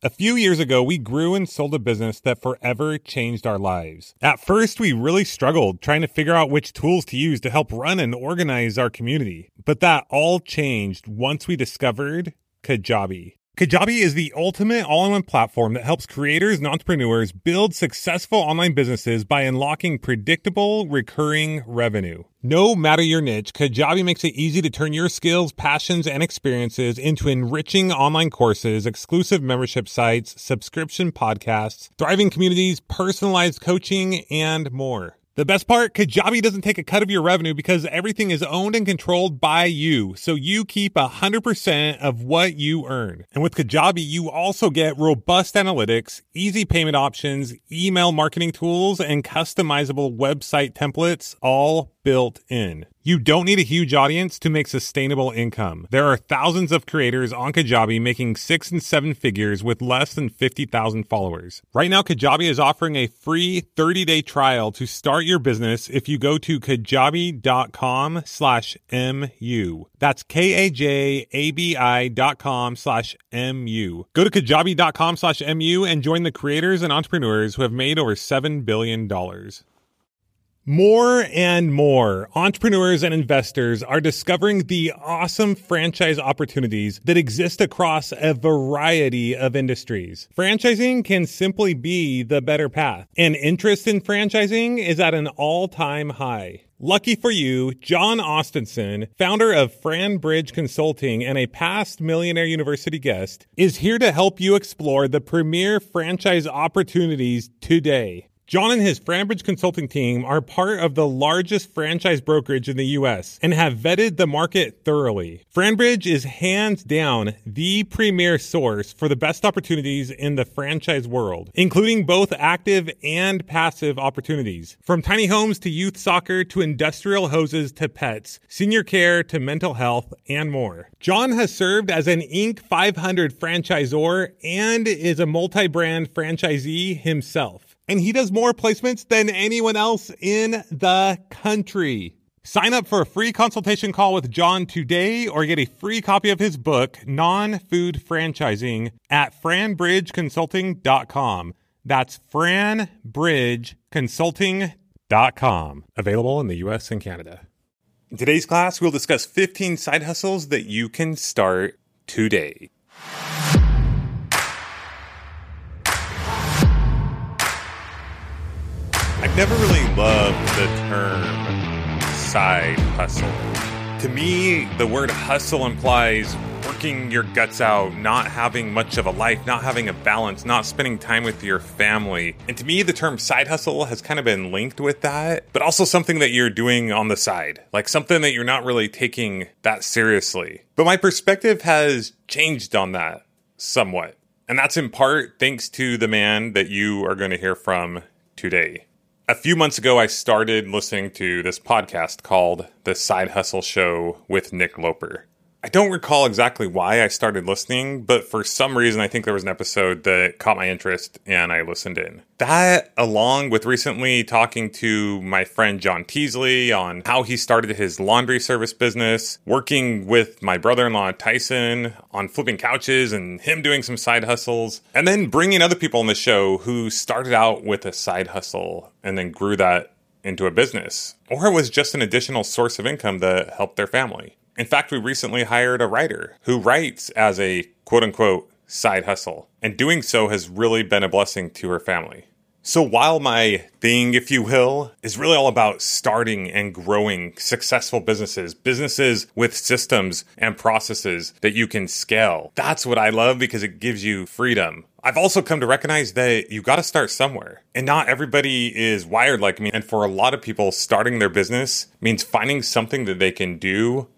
A few years ago, we grew and sold a business that forever changed our lives. At first, we really struggled trying to figure out which tools to use to help run and organize our community. But that all changed once we discovered Kajabi. Kajabi is the ultimate all in one platform that helps creators and entrepreneurs build successful online businesses by unlocking predictable, recurring revenue. No matter your niche, Kajabi makes it easy to turn your skills, passions, and experiences into enriching online courses, exclusive membership sites, subscription podcasts, thriving communities, personalized coaching, and more. The best part, Kajabi doesn't take a cut of your revenue because everything is owned and controlled by you. So you keep 100% of what you earn. And with Kajabi, you also get robust analytics, easy payment options, email marketing tools, and customizable website templates all built in. You don't need a huge audience to make sustainable income. There are thousands of creators on Kajabi making six and seven figures with less than 50,000 followers. Right now, Kajabi is offering a free 30-day trial to start your business if you go to kajabi.com slash MU. That's K-A-J-A-B-I dot com slash M-U. Go to kajabi.com slash MU and join the creators and entrepreneurs who have made over $7 billion. More and more entrepreneurs and investors are discovering the awesome franchise opportunities that exist across a variety of industries. Franchising can simply be the better path, and interest in franchising is at an all time high. Lucky for you, John Austinson, founder of FranBridge Consulting and a past Millionaire University guest, is here to help you explore the premier franchise opportunities today. John and his FranBridge consulting team are part of the largest franchise brokerage in the US and have vetted the market thoroughly. FranBridge is hands down the premier source for the best opportunities in the franchise world, including both active and passive opportunities. From tiny homes to youth soccer to industrial hoses to pets, senior care to mental health, and more. John has served as an Inc. 500 franchisor and is a multi brand franchisee himself and he does more placements than anyone else in the country. Sign up for a free consultation call with John today or get a free copy of his book, Non Food Franchising, at franbridgeconsulting.com. That's franbridgeconsulting.com. Available in the US and Canada. In today's class, we'll discuss 15 side hustles that you can start today. I've never really loved the term side hustle. To me, the word hustle implies working your guts out, not having much of a life, not having a balance, not spending time with your family. And to me, the term side hustle has kind of been linked with that, but also something that you're doing on the side, like something that you're not really taking that seriously. But my perspective has changed on that somewhat. And that's in part thanks to the man that you are going to hear from today a few months ago, I started listening to this podcast called The Side Hustle Show with Nick Loper. I don't recall exactly why I started listening, but for some reason, I think there was an episode that caught my interest and I listened in. That, along with recently talking to my friend John Teasley on how he started his laundry service business, working with my brother in law Tyson on flipping couches and him doing some side hustles, and then bringing other people on the show who started out with a side hustle and then grew that into a business, or was just an additional source of income that helped their family. In fact, we recently hired a writer who writes as a quote unquote side hustle, and doing so has really been a blessing to her family. So, while my thing, if you will, is really all about starting and growing successful businesses, businesses with systems and processes that you can scale, that's what I love because it gives you freedom. I've also come to recognize that you got to start somewhere. And not everybody is wired like me. And for a lot of people, starting their business means finding something that they can do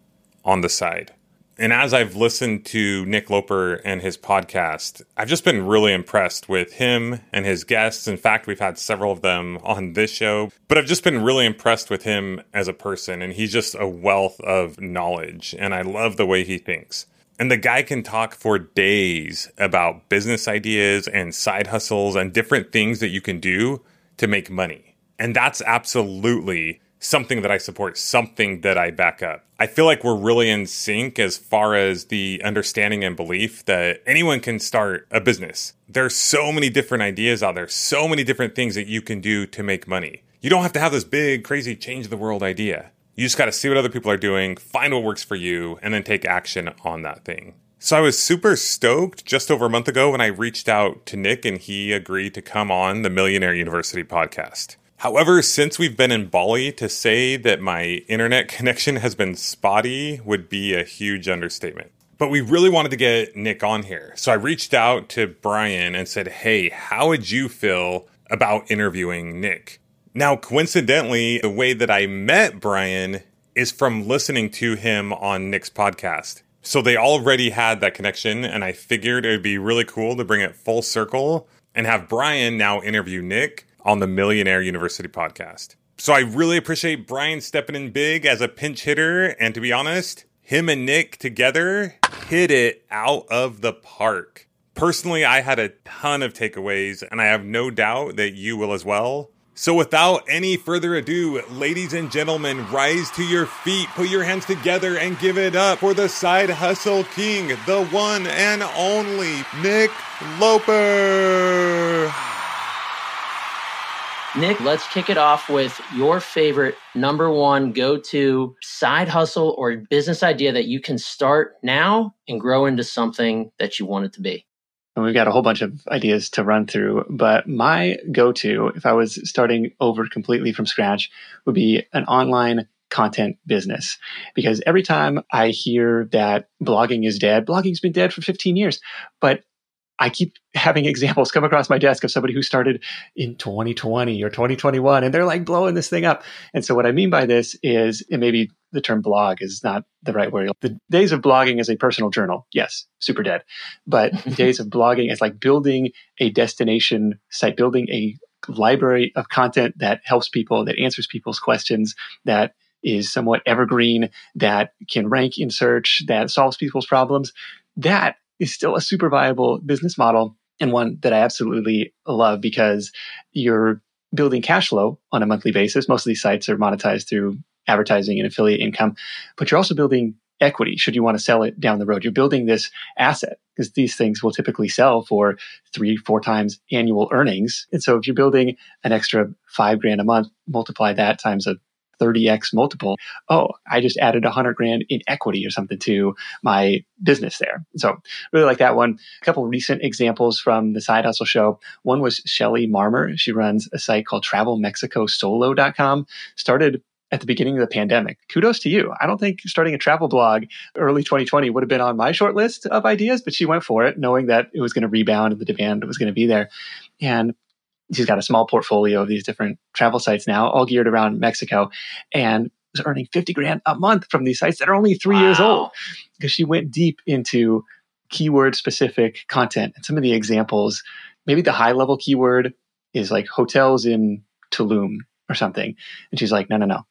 on the side. And as I've listened to Nick Loper and his podcast, I've just been really impressed with him and his guests. In fact, we've had several of them on this show, but I've just been really impressed with him as a person. And he's just a wealth of knowledge. And I love the way he thinks. And the guy can talk for days about business ideas and side hustles and different things that you can do to make money. And that's absolutely something that I support, something that I back up. I feel like we're really in sync as far as the understanding and belief that anyone can start a business. There's so many different ideas out there, so many different things that you can do to make money. You don't have to have this big, crazy change the world idea. You just got to see what other people are doing, find what works for you, and then take action on that thing. So I was super stoked just over a month ago when I reached out to Nick and he agreed to come on the Millionaire University podcast. However, since we've been in Bali, to say that my internet connection has been spotty would be a huge understatement. But we really wanted to get Nick on here. So I reached out to Brien and said, Hey, how would you feel about interviewing Nick? Now, coincidentally, the way that I met Brien is from listening to him on Nick's podcast. So they already had that connection, and I figured it would be really cool to bring it full circle and have Brien now interview Nick on the Millionaire University podcast. So I really appreciate Brien stepping in big as a pinch hitter. And to be honest, him and Nick together hit it out of the park. Personally, I had a ton of takeaways, and I have no doubt that you will as well. So, without any further ado, ladies and gentlemen, rise to your feet, put your hands together, and give it up for the side hustle king, the one and only Nick Loper. Nick, let's kick it off with your favorite number one go to side hustle or business idea that you can start now and grow into something that you want it to be. And we've got a whole bunch of ideas to run through, but my go to, if I was starting over completely from scratch, would be an online content business. Because every time I hear that blogging is dead, blogging's been dead for 15 years, but I keep having examples come across my desk of somebody who started in 2020 or 2021 and they're like blowing this thing up. And so what I mean by this is, and maybe the term blog is not the right word. The days of blogging as a personal journal, yes, super dead. But days of blogging as like building a destination site, building a library of content that helps people, that answers people's questions, that is somewhat evergreen, that can rank in search, that solves people's problems. That is still a super viable business model and one that I absolutely love because you're building cash flow on a monthly basis. Most of these sites are monetized through advertising and affiliate income, but you're also building equity should you want to sell it down the road. You're building this asset because these things will typically sell for three, four times annual earnings. And so if you're building an extra five grand a month, multiply that times a 30x multiple. Oh, I just added a hundred grand in equity or something to my business there. So really like that one. A couple recent examples from the side hustle show. One was Shelley Marmor. She runs a site called travelmexicosolo.com. Started at the beginning of the pandemic. Kudos to you. I don't think starting a travel blog early 2020 would have been on my short list of ideas, but she went for it knowing that it was going to rebound and the demand was going to be there. And she's got a small portfolio of these different travel sites now, all geared around Mexico, and is earning 50 grand a month from these sites that are only three wow. years old because she went deep into keyword specific content. And some of the examples, maybe the high level keyword is like hotels in Tulum or something. And she's like, no, no, no.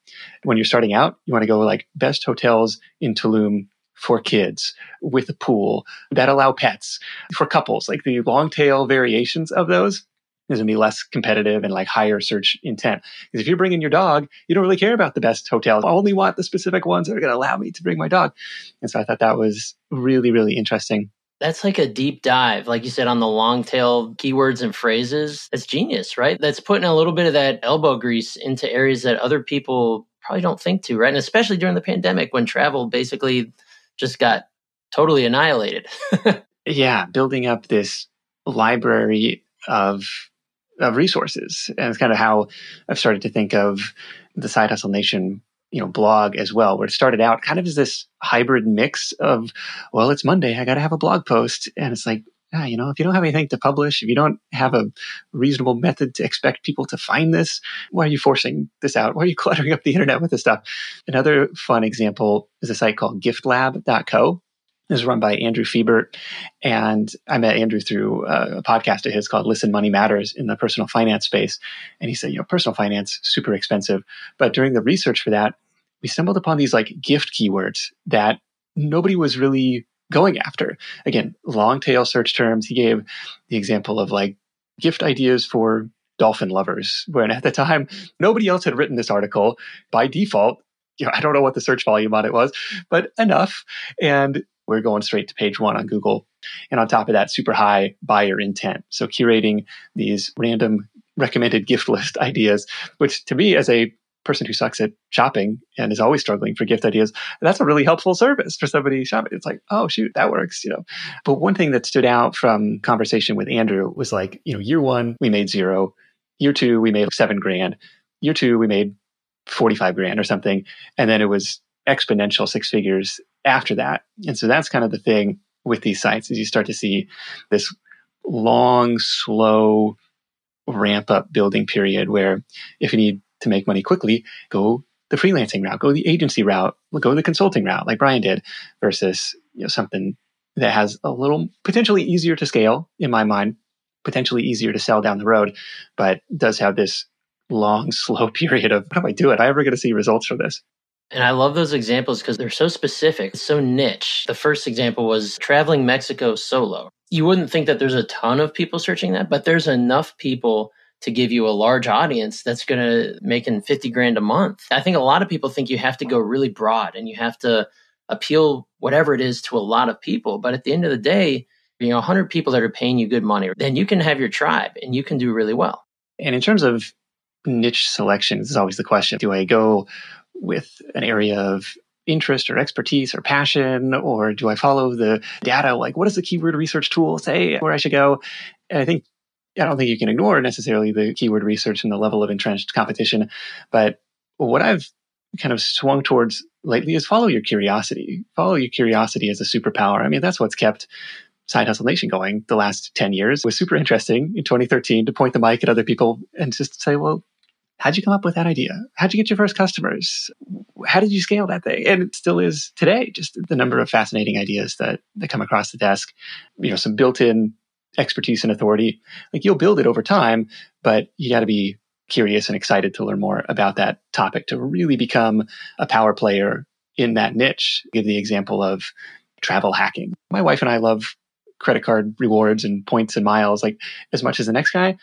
When you're starting out, you want to go like best hotels in Tulum for kids with a pool that allow pets for couples, like the long tail variations of those is going to be less competitive and like higher search intent. Because if you're bringing your dog, you don't really care about the best hotels. I only want the specific ones that are going to allow me to bring my dog. And so I thought that was really, really interesting. That's like a deep dive, like you said, on the long tail keywords and phrases. That's genius, right? That's putting a little bit of that elbow grease into areas that other people probably don't think to, right? And especially during the pandemic when travel basically just got totally annihilated. yeah, building up this library of of resources. And it's kind of how I've started to think of the Side Hustle Nation, you know, blog as well, where it started out kind of as this hybrid mix of, well, it's Monday, I got to have a blog post. And it's like, ah, you know, if you don't have anything to publish, if you don't have a reasonable method to expect people to find this, why are you forcing this out? Why are you cluttering up the internet with this stuff? Another fun example is a site called giftlab.co is run by Andrew Fiebert. And I met Andrew through uh, a podcast of his called Listen Money Matters in the personal finance space. And he said, you know, personal finance, super expensive. But during the research for that, we stumbled upon these like gift keywords that nobody was really going after. Again, long tail search terms. He gave the example of like gift ideas for dolphin lovers. When at the time, nobody else had written this article. By default, you know, I don't know what the search volume on it was, but enough. And we're going straight to page one on Google. And on top of that, super high buyer intent. So curating these random recommended gift list ideas, which to me, as a person who sucks at shopping and is always struggling for gift ideas, that's a really helpful service for somebody shopping. It's like, oh shoot, that works, you know. But one thing that stood out from conversation with Andrew was like, you know, year one, we made zero. Year two, we made seven grand. Year two, we made 45 grand or something. And then it was exponential six figures after that. And so that's kind of the thing with these sites is you start to see this long, slow ramp up building period where if you need to make money quickly, go the freelancing route, go the agency route, go the consulting route like Brien did versus you know something that has a little potentially easier to scale in my mind, potentially easier to sell down the road, but does have this long, slow period of how do I do it? I ever going to see results from this? And I love those examples because they're so specific, so niche. The first example was traveling Mexico solo. You wouldn't think that there's a ton of people searching that, but there's enough people to give you a large audience that's going to making 50 grand a month. I think a lot of people think you have to go really broad and you have to appeal whatever it is to a lot of people. But at the end of the day, you know, 100 people that are paying you good money, then you can have your tribe and you can do really well. And in terms of niche selection, this is always the question. Do I go with an area of interest or expertise or passion, or do I follow the data? Like, what does the keyword research tool say where I should go? And I think I don't think you can ignore necessarily the keyword research and the level of entrenched competition. But what I've kind of swung towards lately is follow your curiosity. Follow your curiosity as a superpower. I mean, that's what's kept Side Hustle Nation going the last 10 years. It was super interesting in 2013 to point the mic at other people and just say, well, how'd you come up with that idea? How'd you get your first customers? How did you scale that thing? And it still is today, just the number of fascinating ideas that, that come across the desk, you know, some built in expertise and authority. Like you'll build it over time, but you got to be curious and excited to learn more about that topic to really become a power player in that niche. Give the example of travel hacking. My wife and I love credit card rewards and points and miles like as much as the next guy,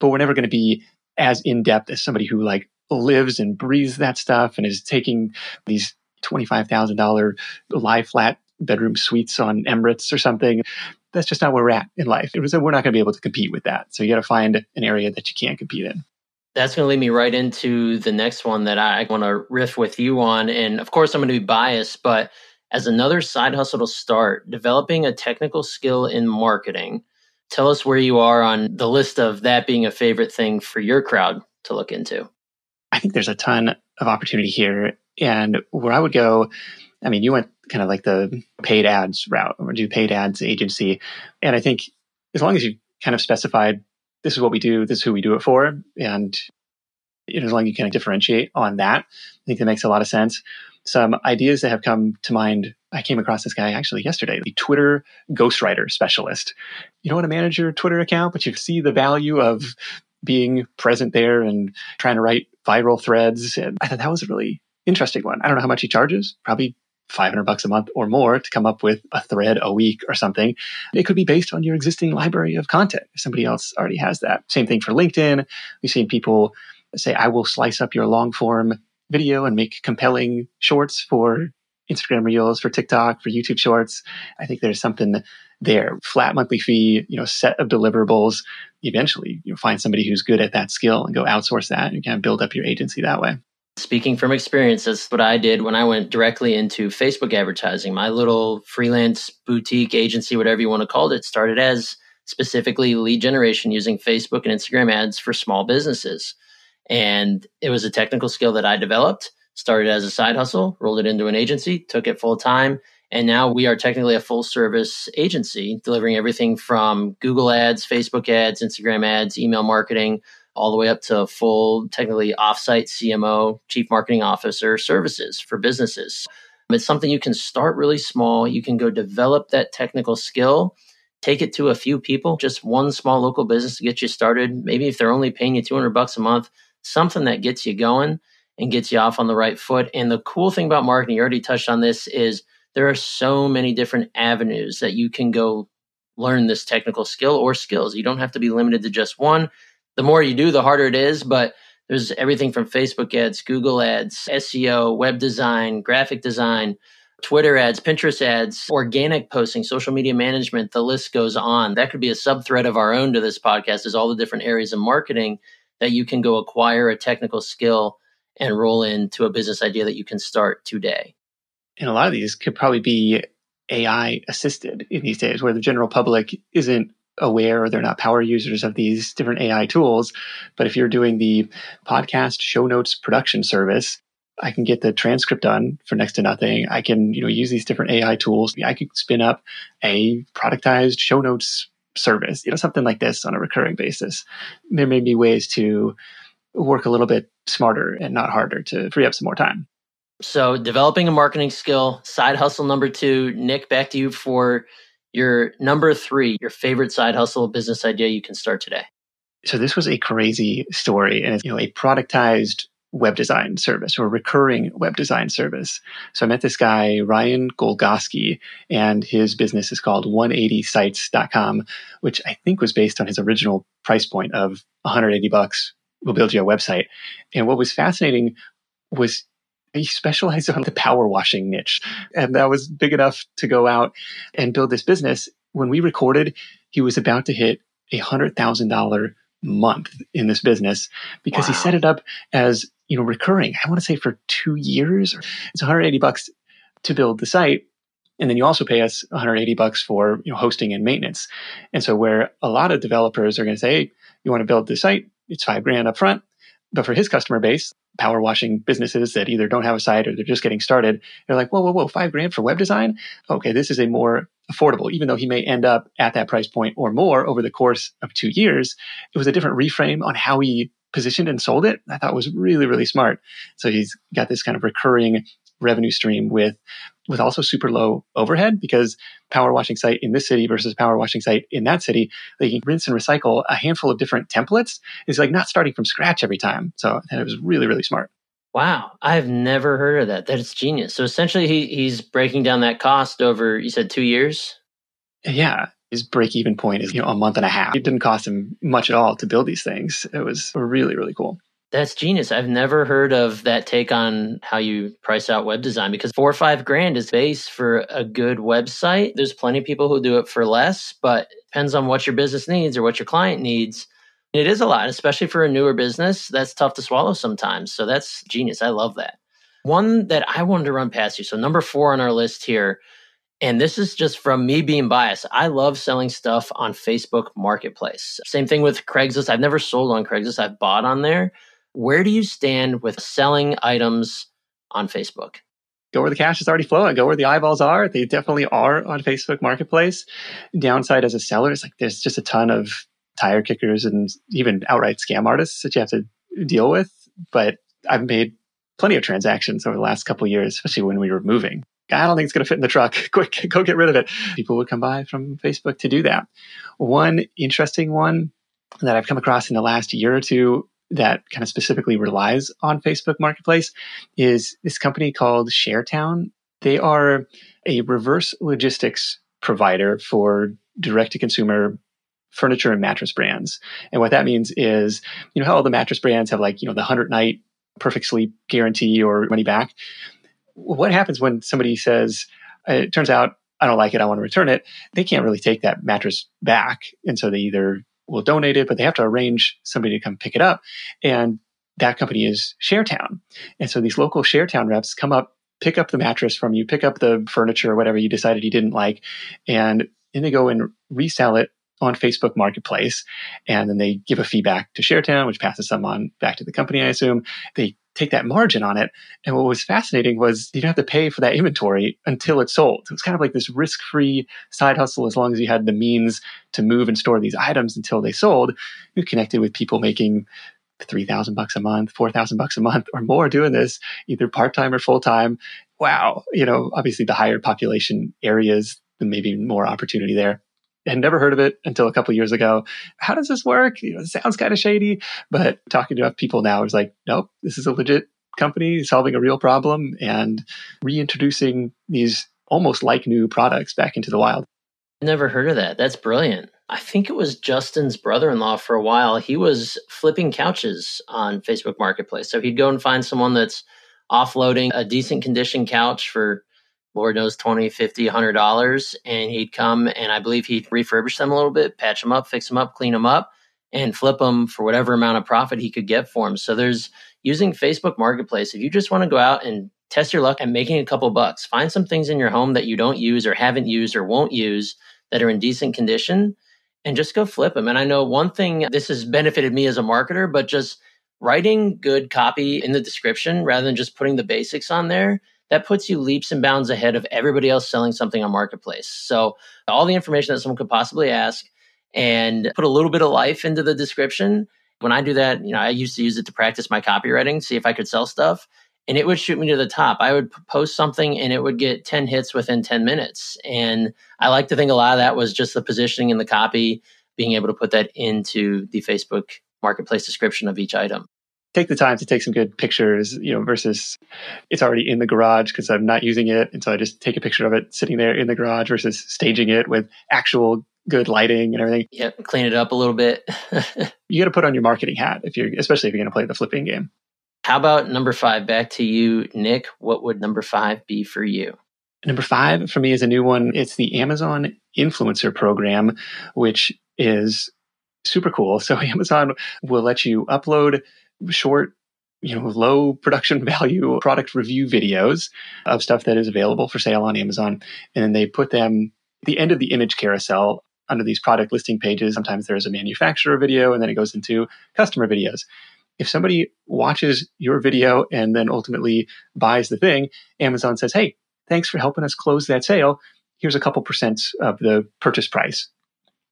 but we're never going to be as in depth as somebody who like lives and breathes that stuff and is taking these $25,000 lie flat bedroom suites on Emirates or something. That's just not where we're at in life. It was, we're not going to be able to compete with that. So you got to find an area that you can't compete in. That's going to lead me right into the next one that I want to riff with you on. And of course, I'm going to be biased, but as another side hustle to start, developing a technical skill in marketing. Tell us where you are on the list of that being a favorite thing for your crowd to look into. I think there's a ton of opportunity here. And where I would go, I mean, you went kind of like the paid ads route or do paid ads agency. And I think as long as you kind of specified this is what we do, this is who we do it for, and you know, as long as you kind of differentiate on that, I think that makes a lot of sense. Some ideas that have come to mind. I came across this guy actually yesterday, the Twitter ghostwriter specialist. You don't want to manage your Twitter account, but you see the value of being present there and trying to write viral threads. And I thought that was a really interesting one. I don't know how much he charges, probably 500 bucks a month or more to come up with a thread a week or something. It could be based on your existing library of content. If somebody else already has that. Same thing for LinkedIn. We've seen people say, I will slice up your long form video and make compelling shorts for Instagram Reels, for TikTok, for YouTube Shorts. I think there's something there. Flat monthly fee, you know, set of deliverables. Eventually, you find somebody who's good at that skill and go outsource that and kind of build up your agency that way. Speaking from experience, that's what I did when I went directly into Facebook advertising. My little freelance boutique agency, whatever you want to call it, started as specifically lead generation using Facebook and Instagram ads for small businesses. And it was a technical skill that I developed, started as a side hustle, rolled it into an agency, took it full time. And now we are technically a full service agency delivering everything from Google ads, Facebook ads, Instagram ads, email marketing, all the way up to full, technically offsite CMO, chief marketing officer services for businesses. It's something you can start really small. You can go develop that technical skill, take it to a few people, just one small local business to get you started. Maybe if they're only paying you 200 bucks a month, something that gets you going and gets you off on the right foot. And the cool thing about marketing, you already touched on this, is there are so many different avenues that you can go learn this technical skill or skills. You don't have to be limited to just one the more you do, the harder it is. But there's everything from Facebook ads, Google ads, SEO, web design, graphic design, Twitter ads, Pinterest ads, organic posting, social media management, the list goes on. That could be a sub thread of our own to this podcast is all the different areas of marketing that you can go acquire a technical skill and roll into a business idea that you can start today. And a lot of these could probably be AI assisted in these days where the general public isn't aware or they're not power users of these different AI tools. But if you're doing the podcast show notes production service, I can get the transcript done for next to nothing. I can, you know, use these different AI tools. I could spin up a productized show notes service, you know, something like this on a recurring basis. There may be ways to work a little bit smarter and not harder to free up some more time. So, developing a marketing skill, side hustle number two. Nick, back to you for your number three, your favorite side hustle business idea you can start today. So, this was a crazy story, and it's you know a productized web design service or recurring web design service. So I met this guy, Ryan Golgoski, and his business is called 180sites.com, which I think was based on his original price point of 180 bucks. We'll build you a website. And what was fascinating was he specialized on the power washing niche. And that was big enough to go out and build this business. When we recorded, he was about to hit a hundred thousand dollar month in this business because wow. he set it up as you know recurring i want to say for two years it's 180 bucks to build the site and then you also pay us 180 bucks for you know hosting and maintenance and so where a lot of developers are going to say hey, you want to build the site it's five grand up front but for his customer base power washing businesses that either don't have a site or they're just getting started they're like whoa whoa whoa five grand for web design okay this is a more affordable, even though he may end up at that price point or more over the course of two years. It was a different reframe on how he positioned and sold it. I thought was really, really smart. So he's got this kind of recurring revenue stream with with also super low overhead because power washing site in this city versus power washing site in that city, they can rinse and recycle a handful of different templates. It's like not starting from scratch every time. So it was really, really smart. Wow, I've never heard of that. That's genius. So essentially, he he's breaking down that cost over. You said two years. Yeah, his break even point is you know a month and a half. It didn't cost him much at all to build these things. It was really really cool. That's genius. I've never heard of that take on how you price out web design because four or five grand is base for a good website. There's plenty of people who do it for less, but it depends on what your business needs or what your client needs. It is a lot, especially for a newer business. That's tough to swallow sometimes. So that's genius. I love that. One that I wanted to run past you. So, number four on our list here, and this is just from me being biased. I love selling stuff on Facebook Marketplace. Same thing with Craigslist. I've never sold on Craigslist, I've bought on there. Where do you stand with selling items on Facebook? Go where the cash is already flowing. Go where the eyeballs are. They definitely are on Facebook Marketplace. Downside as a seller is like there's just a ton of tire kickers and even outright scam artists that you have to deal with. But I've made plenty of transactions over the last couple years, especially when we were moving. I don't think it's going to fit in the truck. Quick, go get rid of it. People would come by from Facebook to do that. One interesting one that I've come across in the last year or two that kind of specifically relies on Facebook Marketplace is this company called ShareTown. They are a reverse logistics provider for direct to consumer furniture and mattress brands. And what that means is, you know, how all the mattress brands have like, you know, the 100 night perfect sleep guarantee or money back. What happens when somebody says, it turns out I don't like it, I want to return it? They can't really take that mattress back. And so they either will donate it, but they have to arrange somebody to come pick it up. And that company is ShareTown. And so these local ShareTown reps come up, pick up the mattress from you, pick up the furniture or whatever you decided you didn't like, and then they go and resell it on Facebook Marketplace, and then they give a feedback to ShareTown, which passes some on back to the company, I assume. They take that margin on it. And what was fascinating was you don't have to pay for that inventory until it's sold. It was kind of like this risk free side hustle as long as you had the means to move and store these items until they sold. You connected with people making three thousand bucks a month, four thousand bucks a month, or more doing this, either part time or full time. Wow, you know, obviously the higher population areas, maybe more opportunity there had never heard of it until a couple years ago. How does this work? You know, it sounds kind of shady, but talking to enough people now is like, nope, this is a legit company solving a real problem and reintroducing these almost like new products back into the wild. Never heard of that. That's brilliant. I think it was Justin's brother in law for a while. He was flipping couches on Facebook Marketplace. So he'd go and find someone that's offloading a decent condition couch for Lord knows 20, 50, 100 dollars. And he'd come and I believe he'd refurbish them a little bit, patch them up, fix them up, clean them up, and flip them for whatever amount of profit he could get for them. So there's using Facebook Marketplace. If you just want to go out and test your luck at making a couple bucks, find some things in your home that you don't use or haven't used or won't use that are in decent condition and just go flip them. And I know one thing this has benefited me as a marketer, but just writing good copy in the description rather than just putting the basics on there that puts you leaps and bounds ahead of everybody else selling something on marketplace. So all the information that someone could possibly ask and put a little bit of life into the description. When i do that you know i used to use it to practice my copywriting see if i could sell stuff and it would shoot me to the top. I would post something and it would get 10 hits within 10 minutes. And i like to think a lot of that was just the positioning and the copy being able to put that into the facebook marketplace description of each item. Take the time to take some good pictures, you know, versus it's already in the garage because I'm not using it. And so I just take a picture of it sitting there in the garage versus staging it with actual good lighting and everything. Yep, clean it up a little bit. you got to put on your marketing hat if you're, especially if you're going to play the flipping game. How about number five? Back to you, Nick. What would number five be for you? Number five for me is a new one. It's the Amazon Influencer Program, which is super cool. So Amazon will let you upload short you know low production value product review videos of stuff that is available for sale on Amazon. And then they put them at the end of the image carousel under these product listing pages sometimes there's a manufacturer video and then it goes into customer videos. If somebody watches your video and then ultimately buys the thing Amazon says hey thanks for helping us close that sale. Here's a couple percent of the purchase price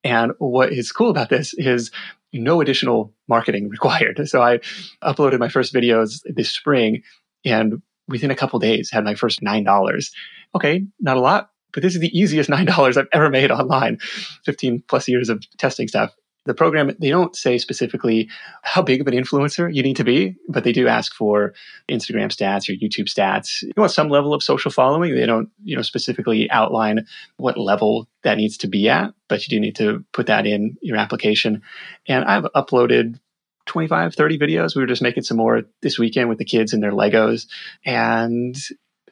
and what is cool about this is no additional marketing required. So I uploaded my first videos this spring and within a couple days had my first $9. Okay, not a lot, but this is the easiest $9 I've ever made online. 15 plus years of testing stuff the program they don't say specifically how big of an influencer you need to be but they do ask for instagram stats or youtube stats. You want some level of social following. They don't you know specifically outline what level that needs to be at but you do need to put that in your application. And i've uploaded 25 30 videos. We were just making some more this weekend with the kids and their legos and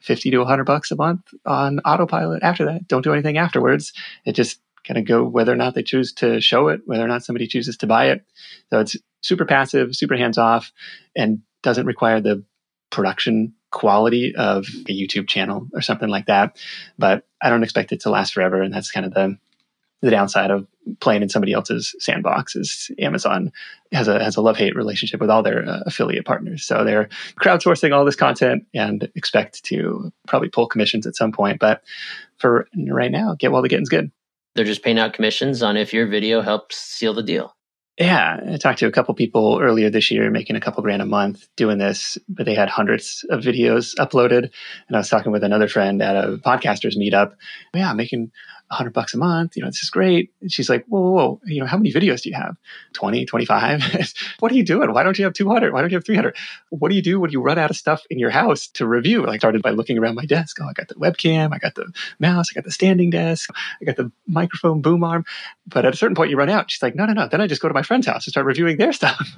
50 to 100 bucks a month on autopilot. After that don't do anything afterwards. It just kind of go whether or not they choose to show it, whether or not somebody chooses to buy it. So it's super passive, super hands off, and doesn't require the production quality of a YouTube channel or something like that. But I don't expect it to last forever, and that's kind of the the downside of playing in somebody else's sandbox is Amazon has a has a love hate relationship with all their uh, affiliate partners. So they're crowdsourcing all this content and expect to probably pull commissions at some point. But for right now, get while the getting's good they're just paying out commissions on if your video helps seal the deal. Yeah, I talked to a couple people earlier this year making a couple grand a month doing this, but they had hundreds of videos uploaded. And I was talking with another friend at a podcasters meetup. Yeah, making 100 bucks a month. You know, this is great. And she's like, whoa, whoa, whoa. You know, how many videos do you have? 20, 25? what are you doing? Why don't you have 200? Why don't you have 300? What do you do when you run out of stuff in your house to review? Like, started by looking around my desk. Oh, I got the webcam. I got the mouse. I got the standing desk. I got the microphone boom arm. But at a certain point, you run out. She's like, no, no, no. Then I just go to my friend's house and start reviewing their stuff.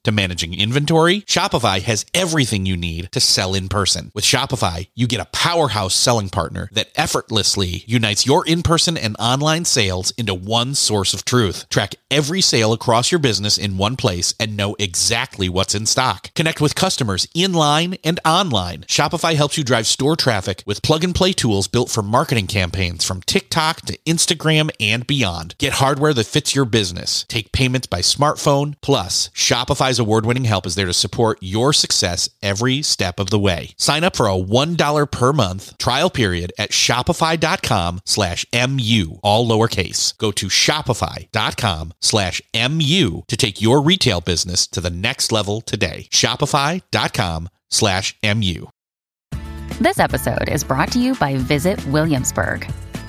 to managing inventory, Shopify has everything you need to sell in person. With Shopify, you get a powerhouse selling partner that effortlessly unites your in person and online sales into one source of truth. Track every sale across your business in one place and know exactly what's in stock. Connect with customers in line and online. Shopify helps you drive store traffic with plug and play tools built for marketing campaigns from TikTok to Instagram and beyond. Get hardware that fits your business. Take payments by smartphone. Plus, Shopify Award winning help is there to support your success every step of the way. Sign up for a $1 per month trial period at shopify.com slash MU, all lowercase. Go to shopify.com slash MU to take your retail business to the next level today. Shopify.com slash MU. This episode is brought to you by Visit Williamsburg.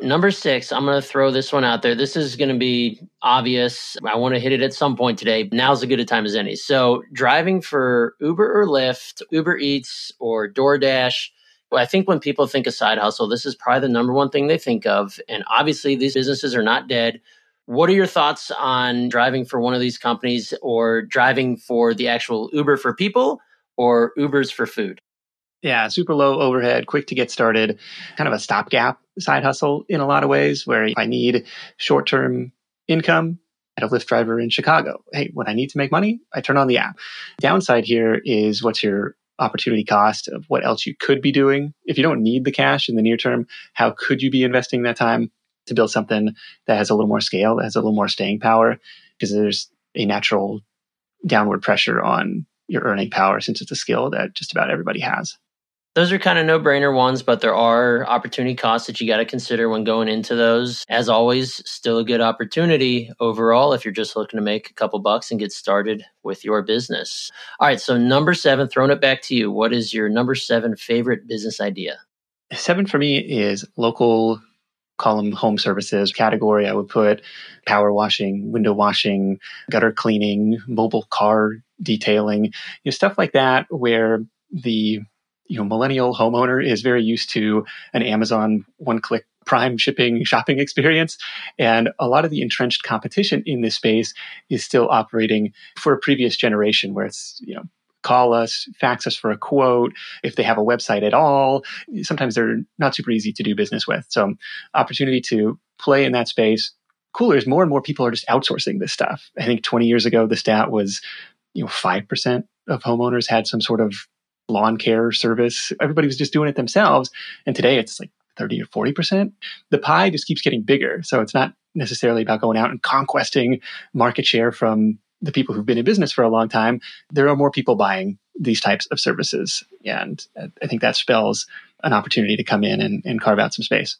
Number six, I'm going to throw this one out there. This is going to be obvious. I want to hit it at some point today. Now's as good a time as any. So, driving for Uber or Lyft, Uber Eats, or DoorDash. I think when people think of side hustle, this is probably the number one thing they think of. And obviously, these businesses are not dead. What are your thoughts on driving for one of these companies or driving for the actual Uber for people or Ubers for food? Yeah, super low overhead, quick to get started, kind of a stopgap side hustle in a lot of ways where I need short term income, at a Lyft driver in Chicago. Hey, when I need to make money, I turn on the app. Downside here is what's your opportunity cost of what else you could be doing. If you don't need the cash in the near term, how could you be investing that time to build something that has a little more scale, that has a little more staying power? Because there's a natural downward pressure on your earning power since it's a skill that just about everybody has those are kind of no brainer ones, but there are opportunity costs that you got to consider when going into those. As always, still a good opportunity overall if you're just looking to make a couple bucks and get started with your business. All right, so number seven, throwing it back to you. What is your number seven favorite business idea? Seven for me is local column home services category. I would put power washing, window washing, gutter cleaning, mobile car detailing, you know, stuff like that where the you know millennial homeowner is very used to an Amazon one click prime shipping shopping experience. And a lot of the entrenched competition in this space is still operating for a previous generation where it's you know call us fax us for a quote if they have a website at all sometimes they're not super easy to do business with. So opportunity to play in that space. Cooler is more and more people are just outsourcing this stuff. I think 20 years ago the stat was you know 5% of homeowners had some sort of lawn care service. Everybody was just doing it themselves. And today it's like 30 or 40%. The pie just keeps getting bigger. So it's not necessarily about going out and conquesting market share from the people who've been in business for a long time. There are more people buying these types of services. And I think that spells an opportunity to come in and, and carve out some space.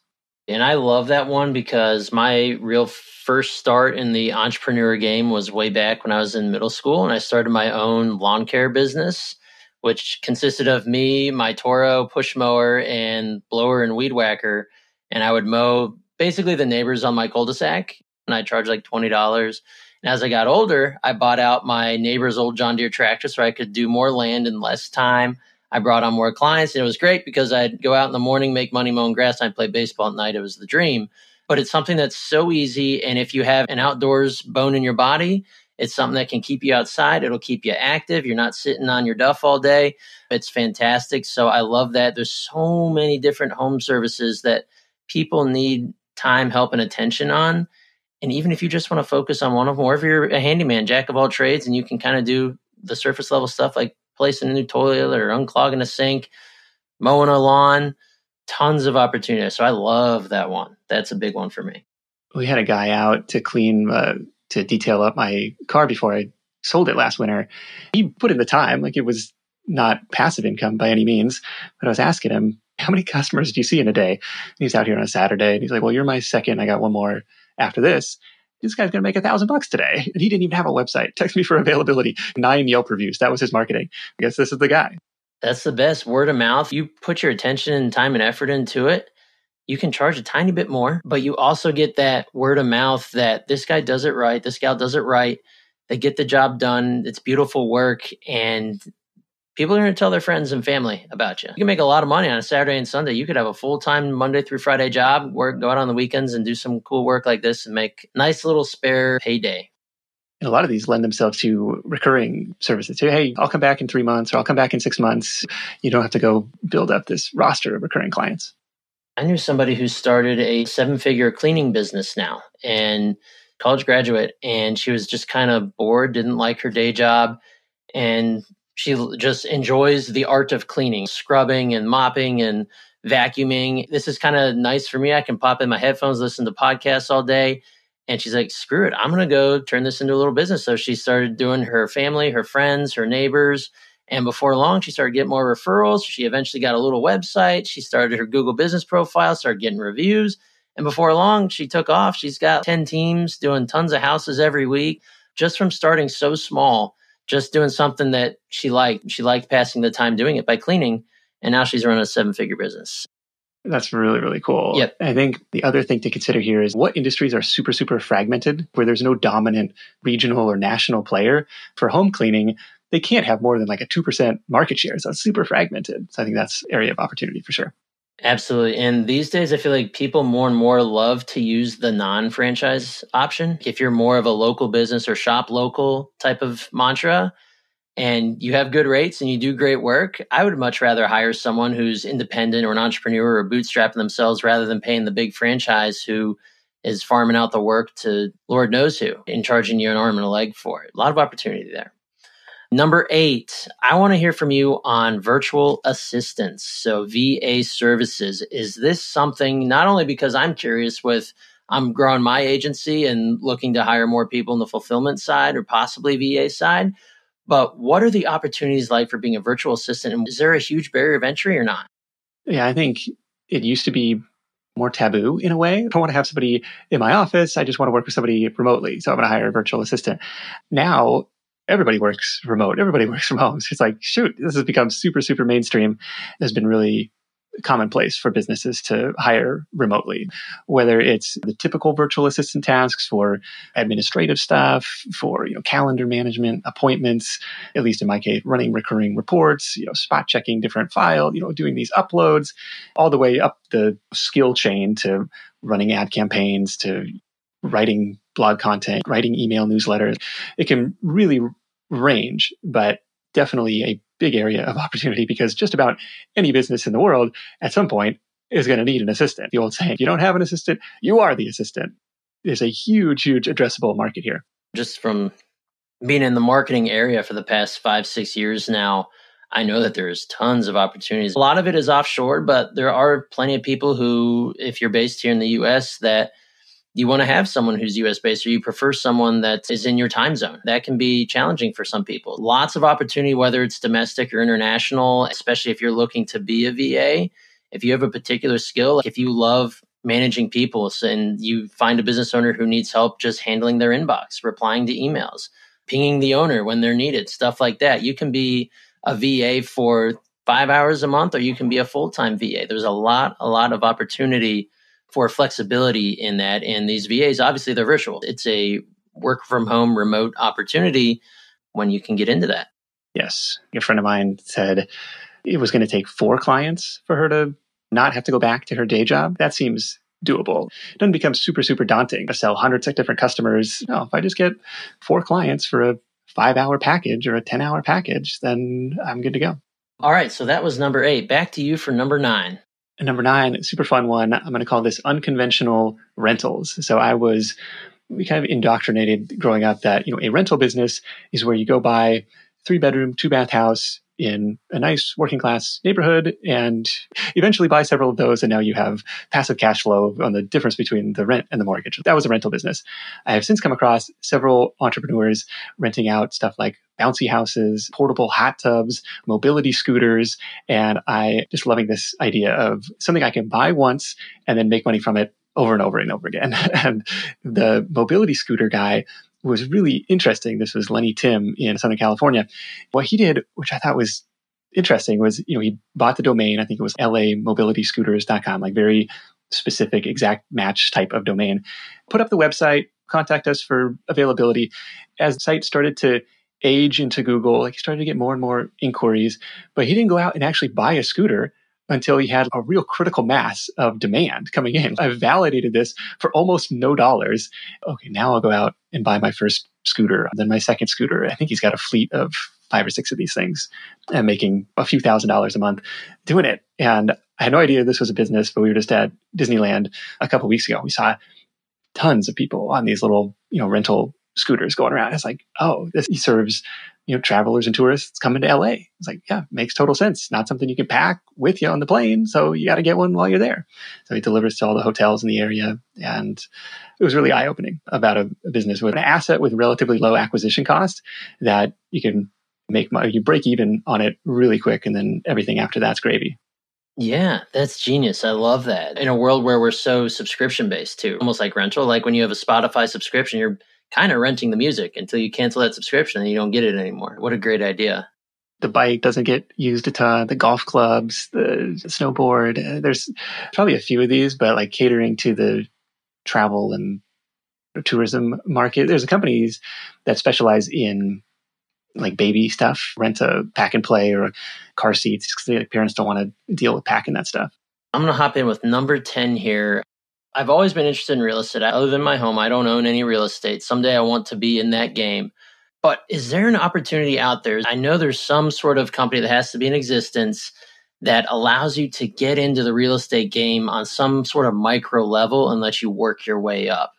And I love that one because my real first start in the entrepreneur game was way back when I was in middle school and I started my own lawn care business which consisted of me, my Toro push mower, and blower and weed whacker. And I would mow basically the neighbors on my cul-de-sac, and I charged like twenty dollars. And as I got older, I bought out my neighbor's old John Deere tractor so I could do more land in less time. I brought on more clients, and it was great because I'd go out in the morning, make money mowing grass, and I'd play baseball at night. It was the dream. But it's something that's so easy. And if you have an outdoors bone in your body, it's something that can keep you outside. It'll keep you active. You're not sitting on your duff all day. It's fantastic. So I love that. There's so many different home services that people need time, help, and attention on. And even if you just want to focus on one of them, or if you're a handyman, jack of all trades, and you can kind of do the surface level stuff like placing a new toilet or unclogging a sink, mowing a lawn, tons of opportunities. So I love that one. That's a big one for me. We had a guy out to clean uh, to detail up my car before I sold it last winter. He put in the time, like it was not passive income by any means. But I was asking him, how many customers do you see in a day? And he's out here on a Saturday and he's like, well, you're my second. I got one more after this. This guy's going to make a thousand bucks today. And he didn't even have a website. Text me for availability. Nine Yelp reviews. That was his marketing. I guess this is the guy. That's the best word of mouth. You put your attention and time and effort into it you can charge a tiny bit more, but you also get that word of mouth that this guy does it right, this gal does it right. They get the job done. It's beautiful work. And people are going to tell their friends and family about you. You can make a lot of money on a Saturday and Sunday. You could have a full time Monday through Friday job, work, go out on the weekends and do some cool work like this and make nice little spare payday. And a lot of these lend themselves to recurring services. Say, hey, I'll come back in three months or I'll come back in six months. You don't have to go build up this roster of recurring clients. I knew somebody who started a seven figure cleaning business now and college graduate, and she was just kind of bored, didn't like her day job, and she just enjoys the art of cleaning, scrubbing and mopping and vacuuming. This is kind of nice for me. I can pop in my headphones, listen to podcasts all day. And she's like, screw it, I'm going to go turn this into a little business. So she started doing her family, her friends, her neighbors. And before long, she started getting more referrals. She eventually got a little website. She started her Google business profile, started getting reviews. And before long, she took off. She's got 10 teams doing tons of houses every week just from starting so small, just doing something that she liked. She liked passing the time doing it by cleaning. And now she's running a seven figure business. That's really, really cool. Yep. I think the other thing to consider here is what industries are super, super fragmented, where there's no dominant regional or national player. For home cleaning, they can't have more than like a 2% market share. So it's super fragmented. So I think that's area of opportunity for sure. Absolutely. And these days, I feel like people more and more love to use the non franchise option. If you're more of a local business or shop local type of mantra and you have good rates and you do great work, I would much rather hire someone who's independent or an entrepreneur or bootstrapping themselves rather than paying the big franchise who is farming out the work to Lord knows who and charging you an arm and a leg for it. A lot of opportunity there. Number eight, I want to hear from you on virtual assistants. So, VA services. Is this something not only because I'm curious with I'm growing my agency and looking to hire more people in the fulfillment side or possibly VA side, but what are the opportunities like for being a virtual assistant? And is there a huge barrier of entry or not? Yeah, I think it used to be more taboo in a way. If I don't want to have somebody in my office. I just want to work with somebody remotely. So I'm going to hire a virtual assistant. Now everybody works remote. Everybody works from home. So it's like, shoot, this has become super, super mainstream. It's been really commonplace for businesses to hire remotely, whether it's the typical virtual assistant tasks for administrative stuff, for you know calendar management, appointments, at least in my case, running recurring reports, you know, spot checking different files, you know, doing these uploads, all the way up the skill chain to running ad campaigns to writing blog content, writing email newsletters. It can really range, but definitely a big area of opportunity because just about any business in the world at some point is going to need an assistant. The old saying, if you don't have an assistant, you are the assistant. There's a huge, huge addressable market here. Just from being in the marketing area for the past five, six years now, I know that there's tons of opportunities. A lot of it is offshore, but there are plenty of people who, if you're based here in the US, that you want to have someone who's US based or you prefer someone that is in your time zone. That can be challenging for some people. Lots of opportunity, whether it's domestic or international, especially if you're looking to be a VA. If you have a particular skill, if you love managing people and you find a business owner who needs help just handling their inbox, replying to emails, pinging the owner when they're needed, stuff like that, you can be a VA for five hours a month or you can be a full time VA. There's a lot, a lot of opportunity for flexibility in that. And these VAs, obviously, they're virtual. It's a work from home remote opportunity when you can get into that. Yes. A friend of mine said it was going to take four clients for her to not have to go back to her day job. That seems doable. It doesn't become super, super daunting to sell hundreds of different customers. No, if I just get four clients for a five hour package or a 10 hour package, then I'm good to go. All right. So that was number eight. Back to you for number nine. Number nine, super fun one. I'm going to call this unconventional rentals. So I was we kind of indoctrinated growing up that you know a rental business is where you go buy three bedroom, two bath house in a nice working class neighborhood and eventually buy several of those and now you have passive cash flow on the difference between the rent and the mortgage. That was a rental business. I have since come across several entrepreneurs renting out stuff like bouncy houses portable hot tubs mobility scooters and i just loving this idea of something i can buy once and then make money from it over and over and over again. And the mobility scooter guy was really interesting. This was Lenny Tim in Southern California. What he did, which I thought was interesting, was you know he bought the domain. I think it was lamobilityscooters.com, like very specific, exact match type of domain. Put up the website, contact us for availability. As the site started to age into Google, like he started to get more and more inquiries, but he didn't go out and actually buy a scooter until he had a real critical mass of demand coming in. I validated this for almost no dollars. Okay, now I'll go out and buy my first scooter, then my second scooter. I think he's got a fleet of five or six of these things and making a few thousand dollars a month doing it. And I had no idea this was a business, but we were just at Disneyland a couple weeks ago. We saw tons of people on these little, you know, rental scooters going around. It's like, oh, this serves you know, travelers and tourists coming to LA. It's like, yeah, makes total sense. Not something you can pack with you on the plane. So you got to get one while you're there. So he delivers to all the hotels in the area. And it was really eye opening about a, a, business with an asset with relatively low acquisition cost that you can make money, you break even on it really quick. And then everything after that's gravy. Yeah, that's genius. I love that. In a world where we're so subscription based too, almost like rental, like when you have a Spotify subscription, you're kind of renting the music until you cancel that subscription and you don't get it anymore. What a great idea. The bike doesn't get used a ton, the golf clubs, the snowboard. Uh, there's probably a few of these, but like catering to the travel and tourism market. There's companies that specialize in like baby stuff, rent a pack and play or car seats because parents don't want to deal with packing that stuff. I'm going to hop in with number 10 here. I've always been interested in real estate. Live in my home. I don't own any real estate. Someday I want to be in that game. But is there an opportunity out there? I know there's some sort of company that has to be in existence that allows you to get into the real estate game on some sort of micro level and let you work your way up.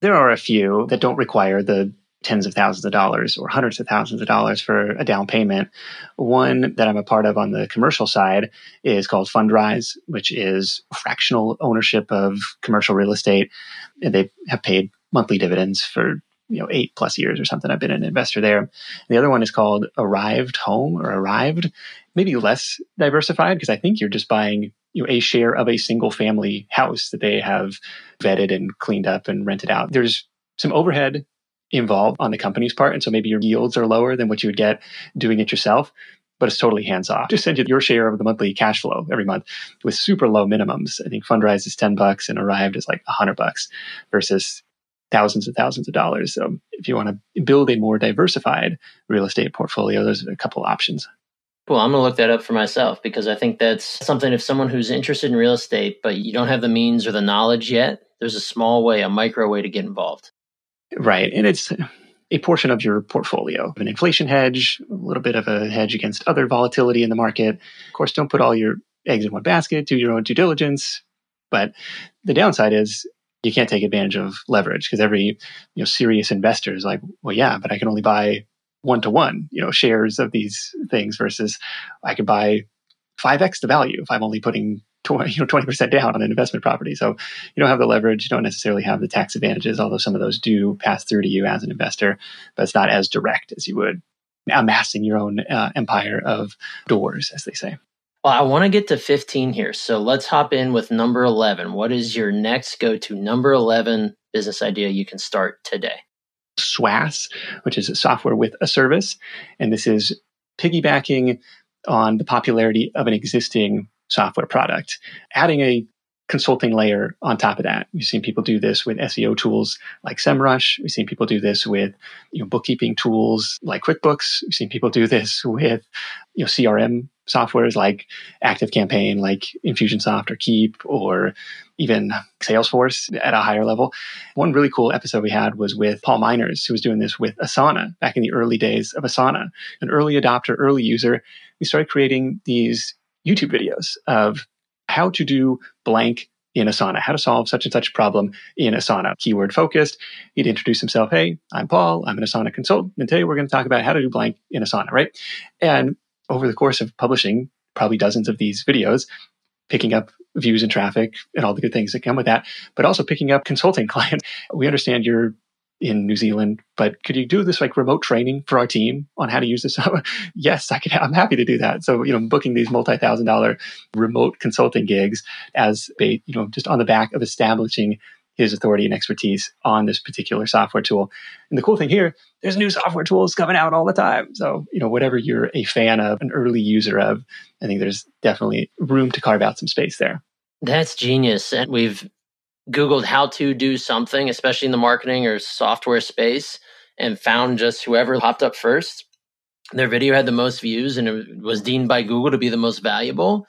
There are a few that don't require the tens of thousands of dollars or hundreds of thousands of dollars for a down payment. One that I'm a part of on the commercial side is called Fundrise, which is fractional ownership of commercial real estate. And they have paid monthly dividends for you know eight plus years or something. I've been an investor there. The other one is called Arrived Home or Arrived, maybe less diversified because I think you're just buying you know a share of a single family house that they have vetted and cleaned up and rented out. There's some overhead involved on the company's part. And so maybe your yields are lower than what you would get doing it yourself, but it's totally hands off. Just send you your share of the monthly cash flow every month with super low minimums. I think Fundrise is 10 bucks and Arrived is like 100 bucks versus thousands and thousands of dollars. So if you want to build a more diversified real estate portfolio, there's a couple options. Well, I'm going to look that up for myself because I think that's something if someone who's interested in real estate, but you don't have the means or the knowledge yet, there's a small way, a micro way to get involved. Right. And it's a portion of your portfolio, an inflation hedge, a little bit of a hedge against other volatility in the market. Of course, don't put all your eggs in one basket, do your own due diligence. But the downside is you can't take advantage of leverage because every you know serious investor is like, well, yeah, but I can only buy one to one, you know, shares of these things versus I could buy 5x the value if I'm only putting 20, you know, 20% down on an investment property. So you don't have the leverage, you don't necessarily have the tax advantages, although some of those do pass through to you as an investor, but it's not as direct as you would amassing your own uh, empire of doors, as they say. Well, I want to get to 15 here. So let's hop in with number 11. What is your next go to number 11 business idea you can start today? SWAS, which is a software with a service. And this is piggybacking on the popularity of an existing software product. Adding a consulting layer on top of that. We've seen people do this with SEO tools like SEMrush. We've seen people do this with you know, bookkeeping tools like QuickBooks. We've seen people do this with you know, CRM softwares like ActiveCampaign, like Infusionsoft or Keap, or even Salesforce at a higher level. One really cool episode we had was with Paul Minors, who was doing this with Asana back in the early days of Asana, an early adopter, early user. We started creating these YouTube videos of how to do blank in Asana, how to solve such and such problem in Asana. Keyword focused. He'd introduce himself. Hey, I'm Paul. I'm an Asana consultant. And today we're going to talk about how to do blank in Asana, right? And over the course of publishing probably dozens of these videos, picking up views and traffic and all the good things that come with that, but also picking up consulting clients. We understand you're in New Zealand, but could you do this like remote training for our team on how to use this? yes, I could. I'm happy to do that. So, you know, booking these multi-thousand dollar remote consulting gigs as a, you know, just on the back of establishing his authority and expertise on this particular software tool. And the cool thing here, there's new software tools coming out all the time. So, you know, whatever you're a fan of, an early user of, I think there's definitely room to carve out some space there. That's genius. And we've Googled how to do something, especially in the marketing or software space, and found just whoever popped up first. Their video had the most views and it was deemed by Google to be the most valuable.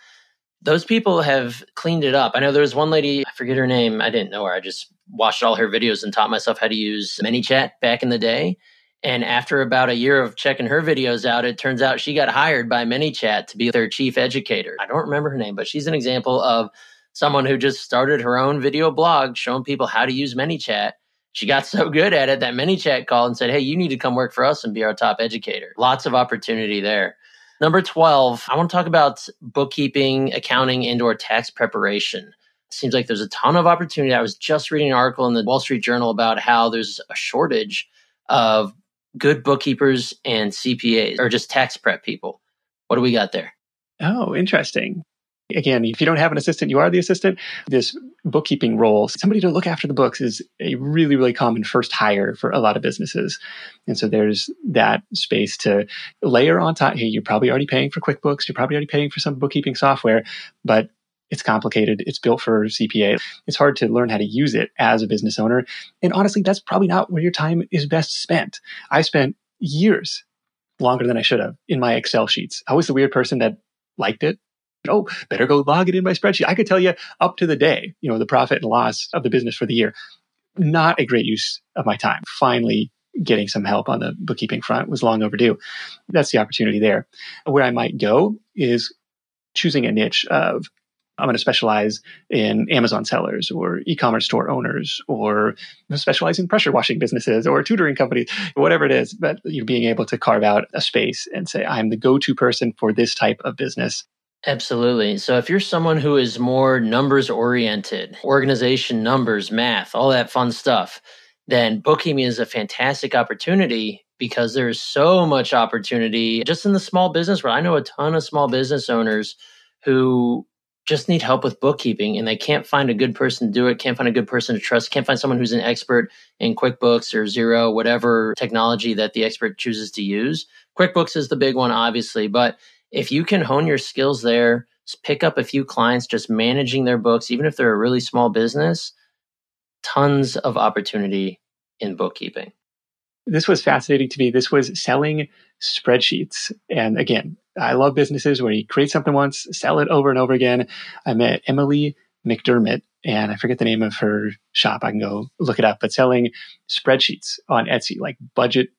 Those people have cleaned it up. I know there was one lady, I forget her name. I didn't know her. I just watched all her videos and taught myself how to use ManyChat back in the day. And after about a year of checking her videos out, it turns out she got hired by ManyChat to be their chief educator. I don't remember her name, but she's an example of someone who just started her own video blog showing people how to use ManyChat She got so good at it that ManyChat called and said, Hey, you need to come work for us and be our top educator. Lots of opportunity there. Number 12, I want to talk about bookkeeping, accounting, and or tax preparation. seems like there's a ton of opportunity. I was just reading an article in the Wall Street Journal about how there's a shortage of good bookkeepers and CPAs or just tax prep people. What do we got there? Oh, interesting again, if you don't have an assistant, you are the assistant. This bookkeeping role, somebody to look after the books is a really, really common first hire for a lot of businesses. And so there's that space to layer on top. Hey, you're probably already paying for QuickBooks. You're probably already paying for some bookkeeping software, but it's complicated. It's built for CPA. It's hard to learn how to use it as a business owner. And honestly, that's probably not where your time is best spent. I spent years longer than I should have in my Excel sheets. I was the weird person that liked it oh, better go log it in my spreadsheet. I could tell you up to the day, you know, the profit and loss of the business for the year. Not a great use of my time. Finally, getting some help on the bookkeeping front was long overdue. That's the opportunity there. Where I might go is choosing a niche of I'm going to specialize in Amazon sellers or e-commerce store owners or specialize in pressure washing businesses or tutoring companies, whatever it is. But you being able to carve out a space and say, I'm the go-to person for this type of business Absolutely. So if you're someone who is more numbers oriented, organization, numbers, math, all that fun stuff, then bookkeeping is a fantastic opportunity because there's so much opportunity just in the small business world. I know a ton of small business owners who just need help with bookkeeping and they can't find a good person to do it, can't find a good person to trust, can't find someone who's an expert in QuickBooks or Xero, whatever technology that the expert chooses to use. QuickBooks is the big one, obviously, but if you can hone your skills there, pick up a few clients just managing their books, even if they're a really small business, tons of opportunity in bookkeeping. This was fascinating to me. This was selling spreadsheets. And again, I love businesses where you create something once, sell it over and over again. I met Emily McDermott, and I forget the name of her shop. I can go look it up, but selling spreadsheets on Etsy, like budget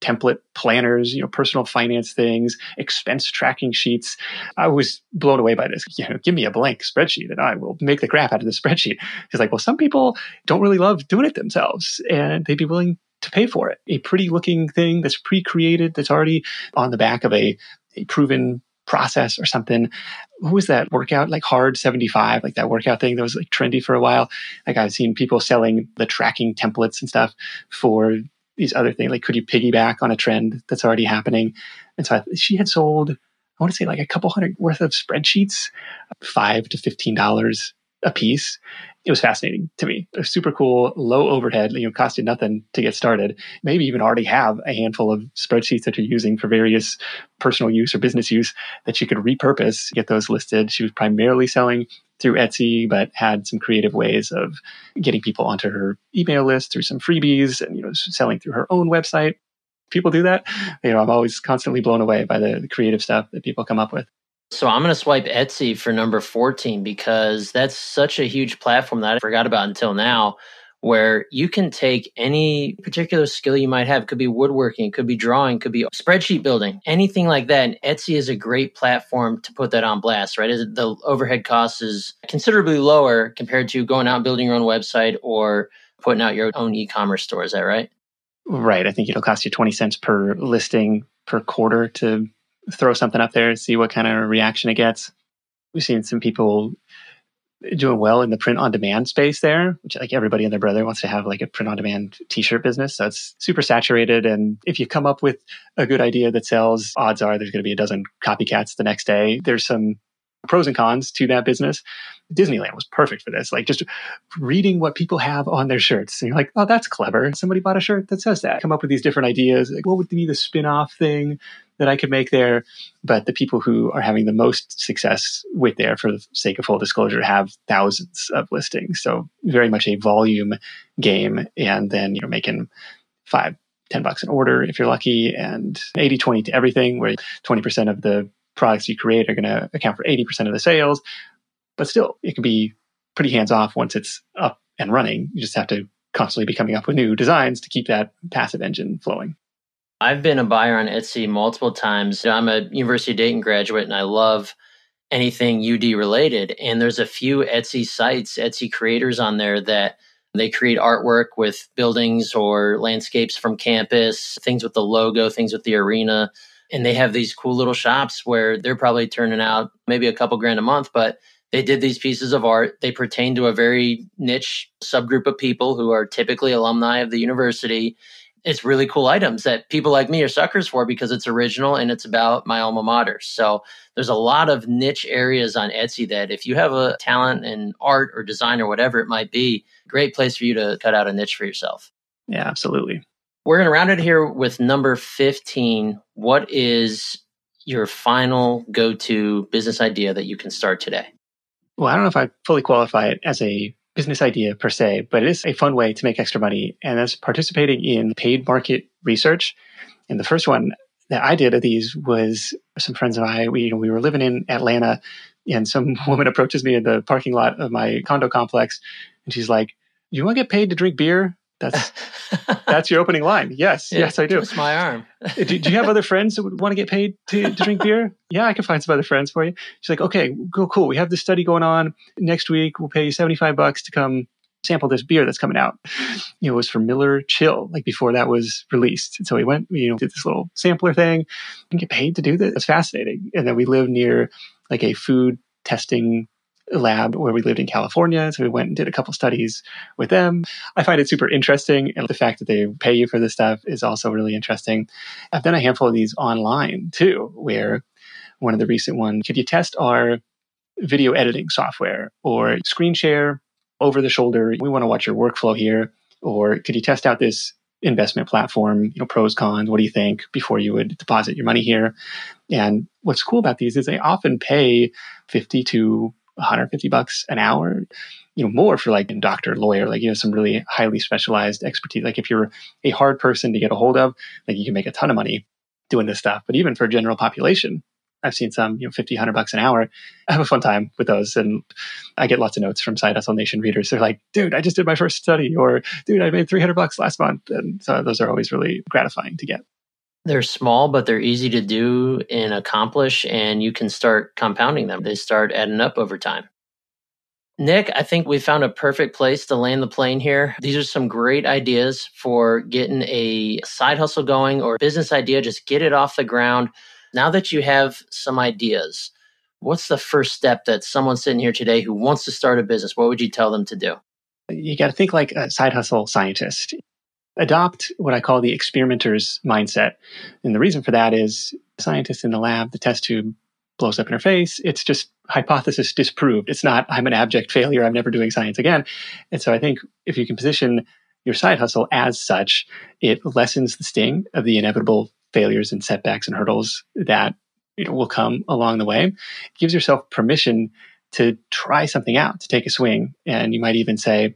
template planners, you know, personal finance things, expense tracking sheets. I was blown away by this. You know, give me a blank spreadsheet and I will make the crap out of the spreadsheet. She's like, well, some people don't really love doing it themselves and they'd be willing to pay for it. A pretty looking thing that's pre-created, that's already on the back of a, a proven process or something. What was that workout? Like hard 75, like that workout thing that was like trendy for a while. Like I've seen people selling the tracking templates and stuff for these other things. Like, could you piggyback on a trend that's already happening? And so I, she had sold, I want to say like a couple hundred worth of spreadsheets, five to fifteen dollars a piece. It was fascinating to me. Super cool, low overhead, you know, cost you nothing to get started. Maybe even already have a handful of spreadsheets that you're using for various personal use or business use that you could repurpose, get those listed. She was primarily selling through Etsy, but had some creative ways of getting people onto her email list through some freebies and, you know, selling through her own website. People do that. You know, I'm always constantly blown away by the creative stuff that people come up with. So I'm going to swipe Etsy for number 14 because that's such a huge platform that I forgot about until now where you can take any particular skill you might have. It could be woodworking, could be drawing, could be spreadsheet building, anything like that. And Etsy is a great platform to put that on blast, right? The overhead cost is considerably lower compared to going out and building your own website or putting out your own e-commerce store. Is that right? Right. I think it'll cost you 20 cents per listing per quarter to throw something up there, and see what kind of reaction it gets. We've seen some people doing well in the print on demand space there, which like everybody and their brother wants to have like a print on demand t-shirt business. So it's super saturated. And if you come up with a good idea that sells, odds are there's going to be a dozen copycats the next day. There's some pros and cons to that business. Disneyland was perfect for this. Like just reading what people have on their shirts. And you're like, oh, that's clever. Somebody bought a shirt that says that. Come up with these different ideas. Like, what would be the spin off thing that I could make there. But the people who are having the most success with there, for the sake of full disclosure, have thousands of listings. So very much a volume game. And then you're making five, 10 bucks an order if you're lucky, and 80 20 to everything, where 20% of the products you create are going to account for 80% of the sales. But still, it can be pretty hands off once it's up and running. You just have to constantly be coming up with new designs to keep that passive engine flowing. I've been a buyer on Etsy multiple times. I'm a University of Dayton graduate and I love anything UD related. And there's a few Etsy sites, Etsy creators on there that They create artwork with buildings or landscapes from campus, things with the logo, things with the arena. And they have these cool little shops where they're probably turning out maybe a couple grand a month, but they did these pieces of art. They pertain to a very niche subgroup of people who are typically alumni of the university. It's really cool items that people like me are suckers for because it's original and it's about my alma mater. So there's a lot of niche areas on Etsy that if you have a talent in art or design or whatever it might be, great place for you to cut out a niche for yourself. Yeah, absolutely. We're going to round it here with number 15. What is your final go to business idea that you can start today? well, I don't know if I fully qualify it as a business idea per se, but it is a fun way to make extra money. And that's participating in paid market research. And the first one that I did of these was some friends of I, We, you know, we were living in Atlanta and some woman approaches me in the parking lot of my condo complex. And she's like, you want to get paid to drink beer? That's that's your opening line. Yes, yeah, yes, I do. Twist my arm. Uh, do, do, you have other friends that would want to get paid to, to drink beer? Yeah, I can find some other friends for you. She's like, okay, go cool. We have this study going on next week. We'll pay you seventy five bucks to come sample this beer that's coming out. You know, it was from Miller Chill, like before that was released. And so we went, you know, did this little sampler thing and get paid to do this. It's fascinating. And then we live near like a food testing lab where we lived in California. So we went and did a couple studies with them. I find it super interesting. And the fact that they pay you for this stuff is also really interesting. I've done a handful of these online too, where one of the recent ones, could you test our video editing software or screen share over the shoulder? We want to watch your workflow here. Or could you test out this investment platform, you know, pros, cons, what do you think before you would deposit your money here? And what's cool about these is they often pay 50 to 150 bucks an hour, you know, more for like a doctor, lawyer, like, you know, some really highly specialized expertise. Like if you're a hard person to get a hold of, like you can make a ton of money doing this stuff. But even for general population, I've seen some, you know, 50, 100 bucks an hour. I have a fun time with those. And I get lots of notes from Side Hustle Nation readers. They're like, dude, I just did my first study or dude, I made 300 bucks last month. And so those are always really gratifying to get. They're small, but they're easy to do and accomplish, and you can start compounding them. They start adding up over time. Nick, I think we found a perfect place to land the plane here. These are some great ideas for getting a side hustle going or business idea. Just get it off the ground. Now that you have some ideas, what's the first step that someone sitting here today who wants to start a business, what would you tell them to do? You got to think like a side hustle scientist adopt what I call the experimenter's mindset. And the reason for that is scientists in the lab, the test tube blows up in her face. It's just hypothesis disproved. It's not, I'm an abject failure. I'm never doing science again. And so I think if you can position your side hustle as such, it lessens the sting of the inevitable failures and setbacks and hurdles that you know, will come along the way. It gives yourself permission to try something out, to take a swing. And you might even say,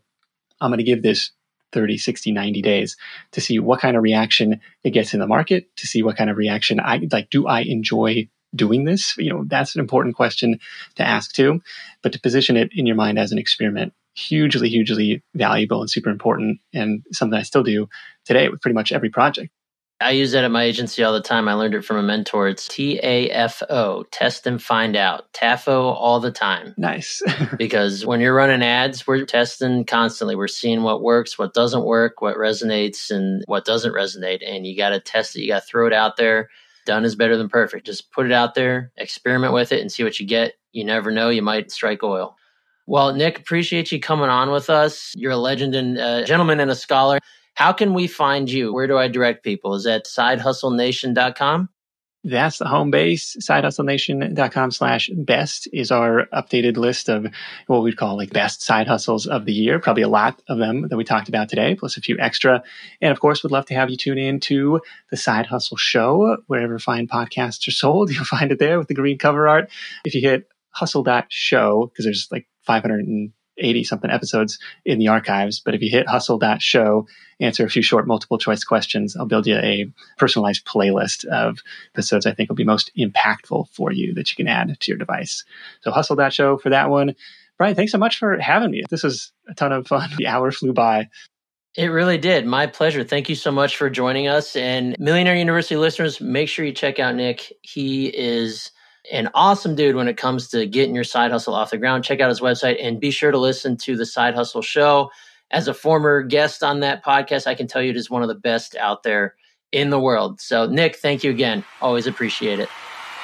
I'm going to give this 30, 60, 90 days to see what kind of reaction it gets in the market, to see what kind of reaction I like. Do I enjoy doing this? You know, that's an important question to ask too. But to position it in your mind as an experiment, hugely, hugely valuable and super important, and something I still do today with pretty much every project. I use that at my agency all the time. I learned it from a mentor. It's T A F O, test and find out. TAFO all the time. Nice. because when you're running ads, we're testing constantly. We're seeing what works, what doesn't work, what resonates, and what doesn't resonate. And you got to test it. You got to throw it out there. Done is better than perfect. Just put it out there, experiment with it, and see what you get. You never know. You might strike oil. Well, Nick, appreciate you coming on with us. You're a legend and a gentleman and a scholar. How can we find you? Where do I direct people? Is that sidehustlenation.com? That's the home base. Sidehustlenation.com slash best is our updated list of what we'd call like best side hustles of the year. Probably a lot of them that we talked about today, plus a few extra. And of course, would love to have you tune in to the Side Hustle Show. Wherever fine podcasts are sold, you'll find it there with the green cover art. If you hit hustle.show, because there's like 500 and 80 something episodes in the archives. But if you hit hustle.show, answer a few short multiple choice questions, I'll build you a personalized playlist of episodes I think will be most impactful for you that you can add to your device. So hustle.show for that one. Brien, thanks so much for having me. This was a ton of fun. The hour flew by. It really did. My pleasure. Thank you so much for joining us. And Millionaire University listeners, make sure you check out Nick. He is an awesome dude when it comes to getting your side hustle off the ground. Check out his website and be sure to listen to the Side Hustle Show. as a former guest on that podcast, I can tell you it is one of the best out there in the world. So, Nick, thank you again. Always appreciate it.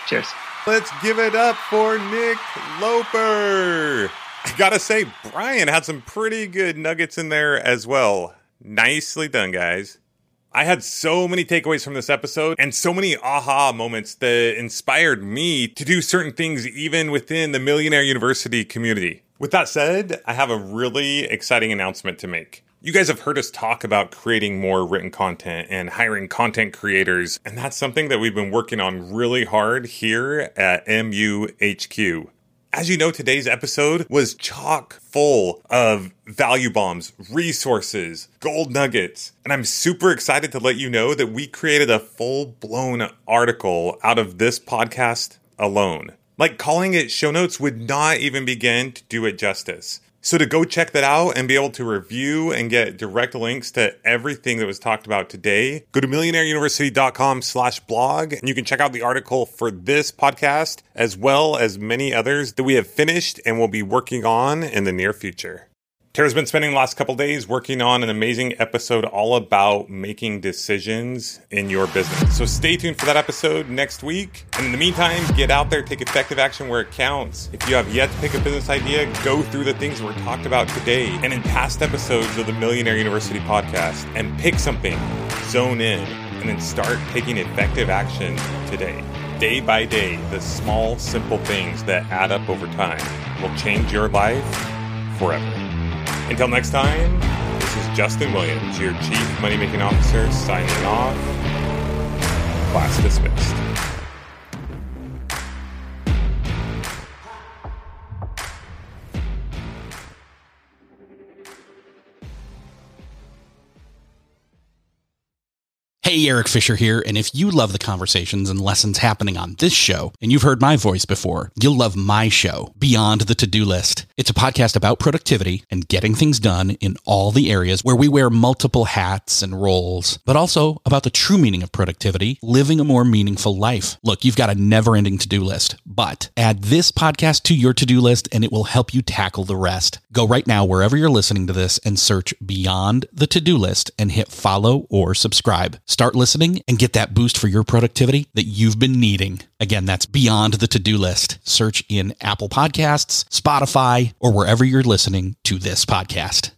Cheers. Let's give it up for Nick Loper. I gotta say, Brien had some pretty good nuggets in there as well. Nicely done, guys. I had so many takeaways from this episode and so many aha moments that inspired me to do certain things even within the Millionaire University community. With that said, I have a really exciting announcement to make. You guys have heard us talk about creating more written content and hiring content creators, and that's something that we've been working on really hard here at MUHQ. As you know, today's episode was chock full of value bombs, resources, gold nuggets. And I'm super excited to let you know that we created a full blown article out of this podcast alone. Like calling it show notes would not even begin to do it justice. So to go check that out and be able to review and get direct links to everything that was talked about today, go to millionaireuniversity.com slash blog and you can check out the article for this podcast as well as many others that we have finished and will be working on in the near future. Tara's been spending the last couple days working on an amazing episode all about making decisions in your business. So stay tuned for that episode next week. And in the meantime, get out there, take effective action where it counts. If you have yet to pick a business idea, go through the things we're talked about today and in past episodes of the Millionaire University podcast and pick something, zone in, and then start taking effective action today. Day by day, the small, simple things that add up over time will change your life forever. Until next time, this is Justin Williams, your Chief Money Making Officer, signing off. Class dismissed. Hey, Eric Fisher here, and if you love the conversations and lessons happening on this show, and you've heard my voice before, you'll love my show, Beyond the To Do List. It's a podcast about productivity and getting things done in all the areas where we wear multiple hats and roles, but also about the true meaning of productivity, living a more meaningful life. Look, you've got a never ending to do list, but add this podcast to your to do list and it will help you tackle the rest. Go right now, wherever you're listening to this, and search Beyond the To Do List and hit follow or subscribe. Start listening and get that boost for your productivity that you've been needing. Again, that's beyond the to do list. Search in Apple Podcasts, Spotify, or wherever you're listening to this podcast.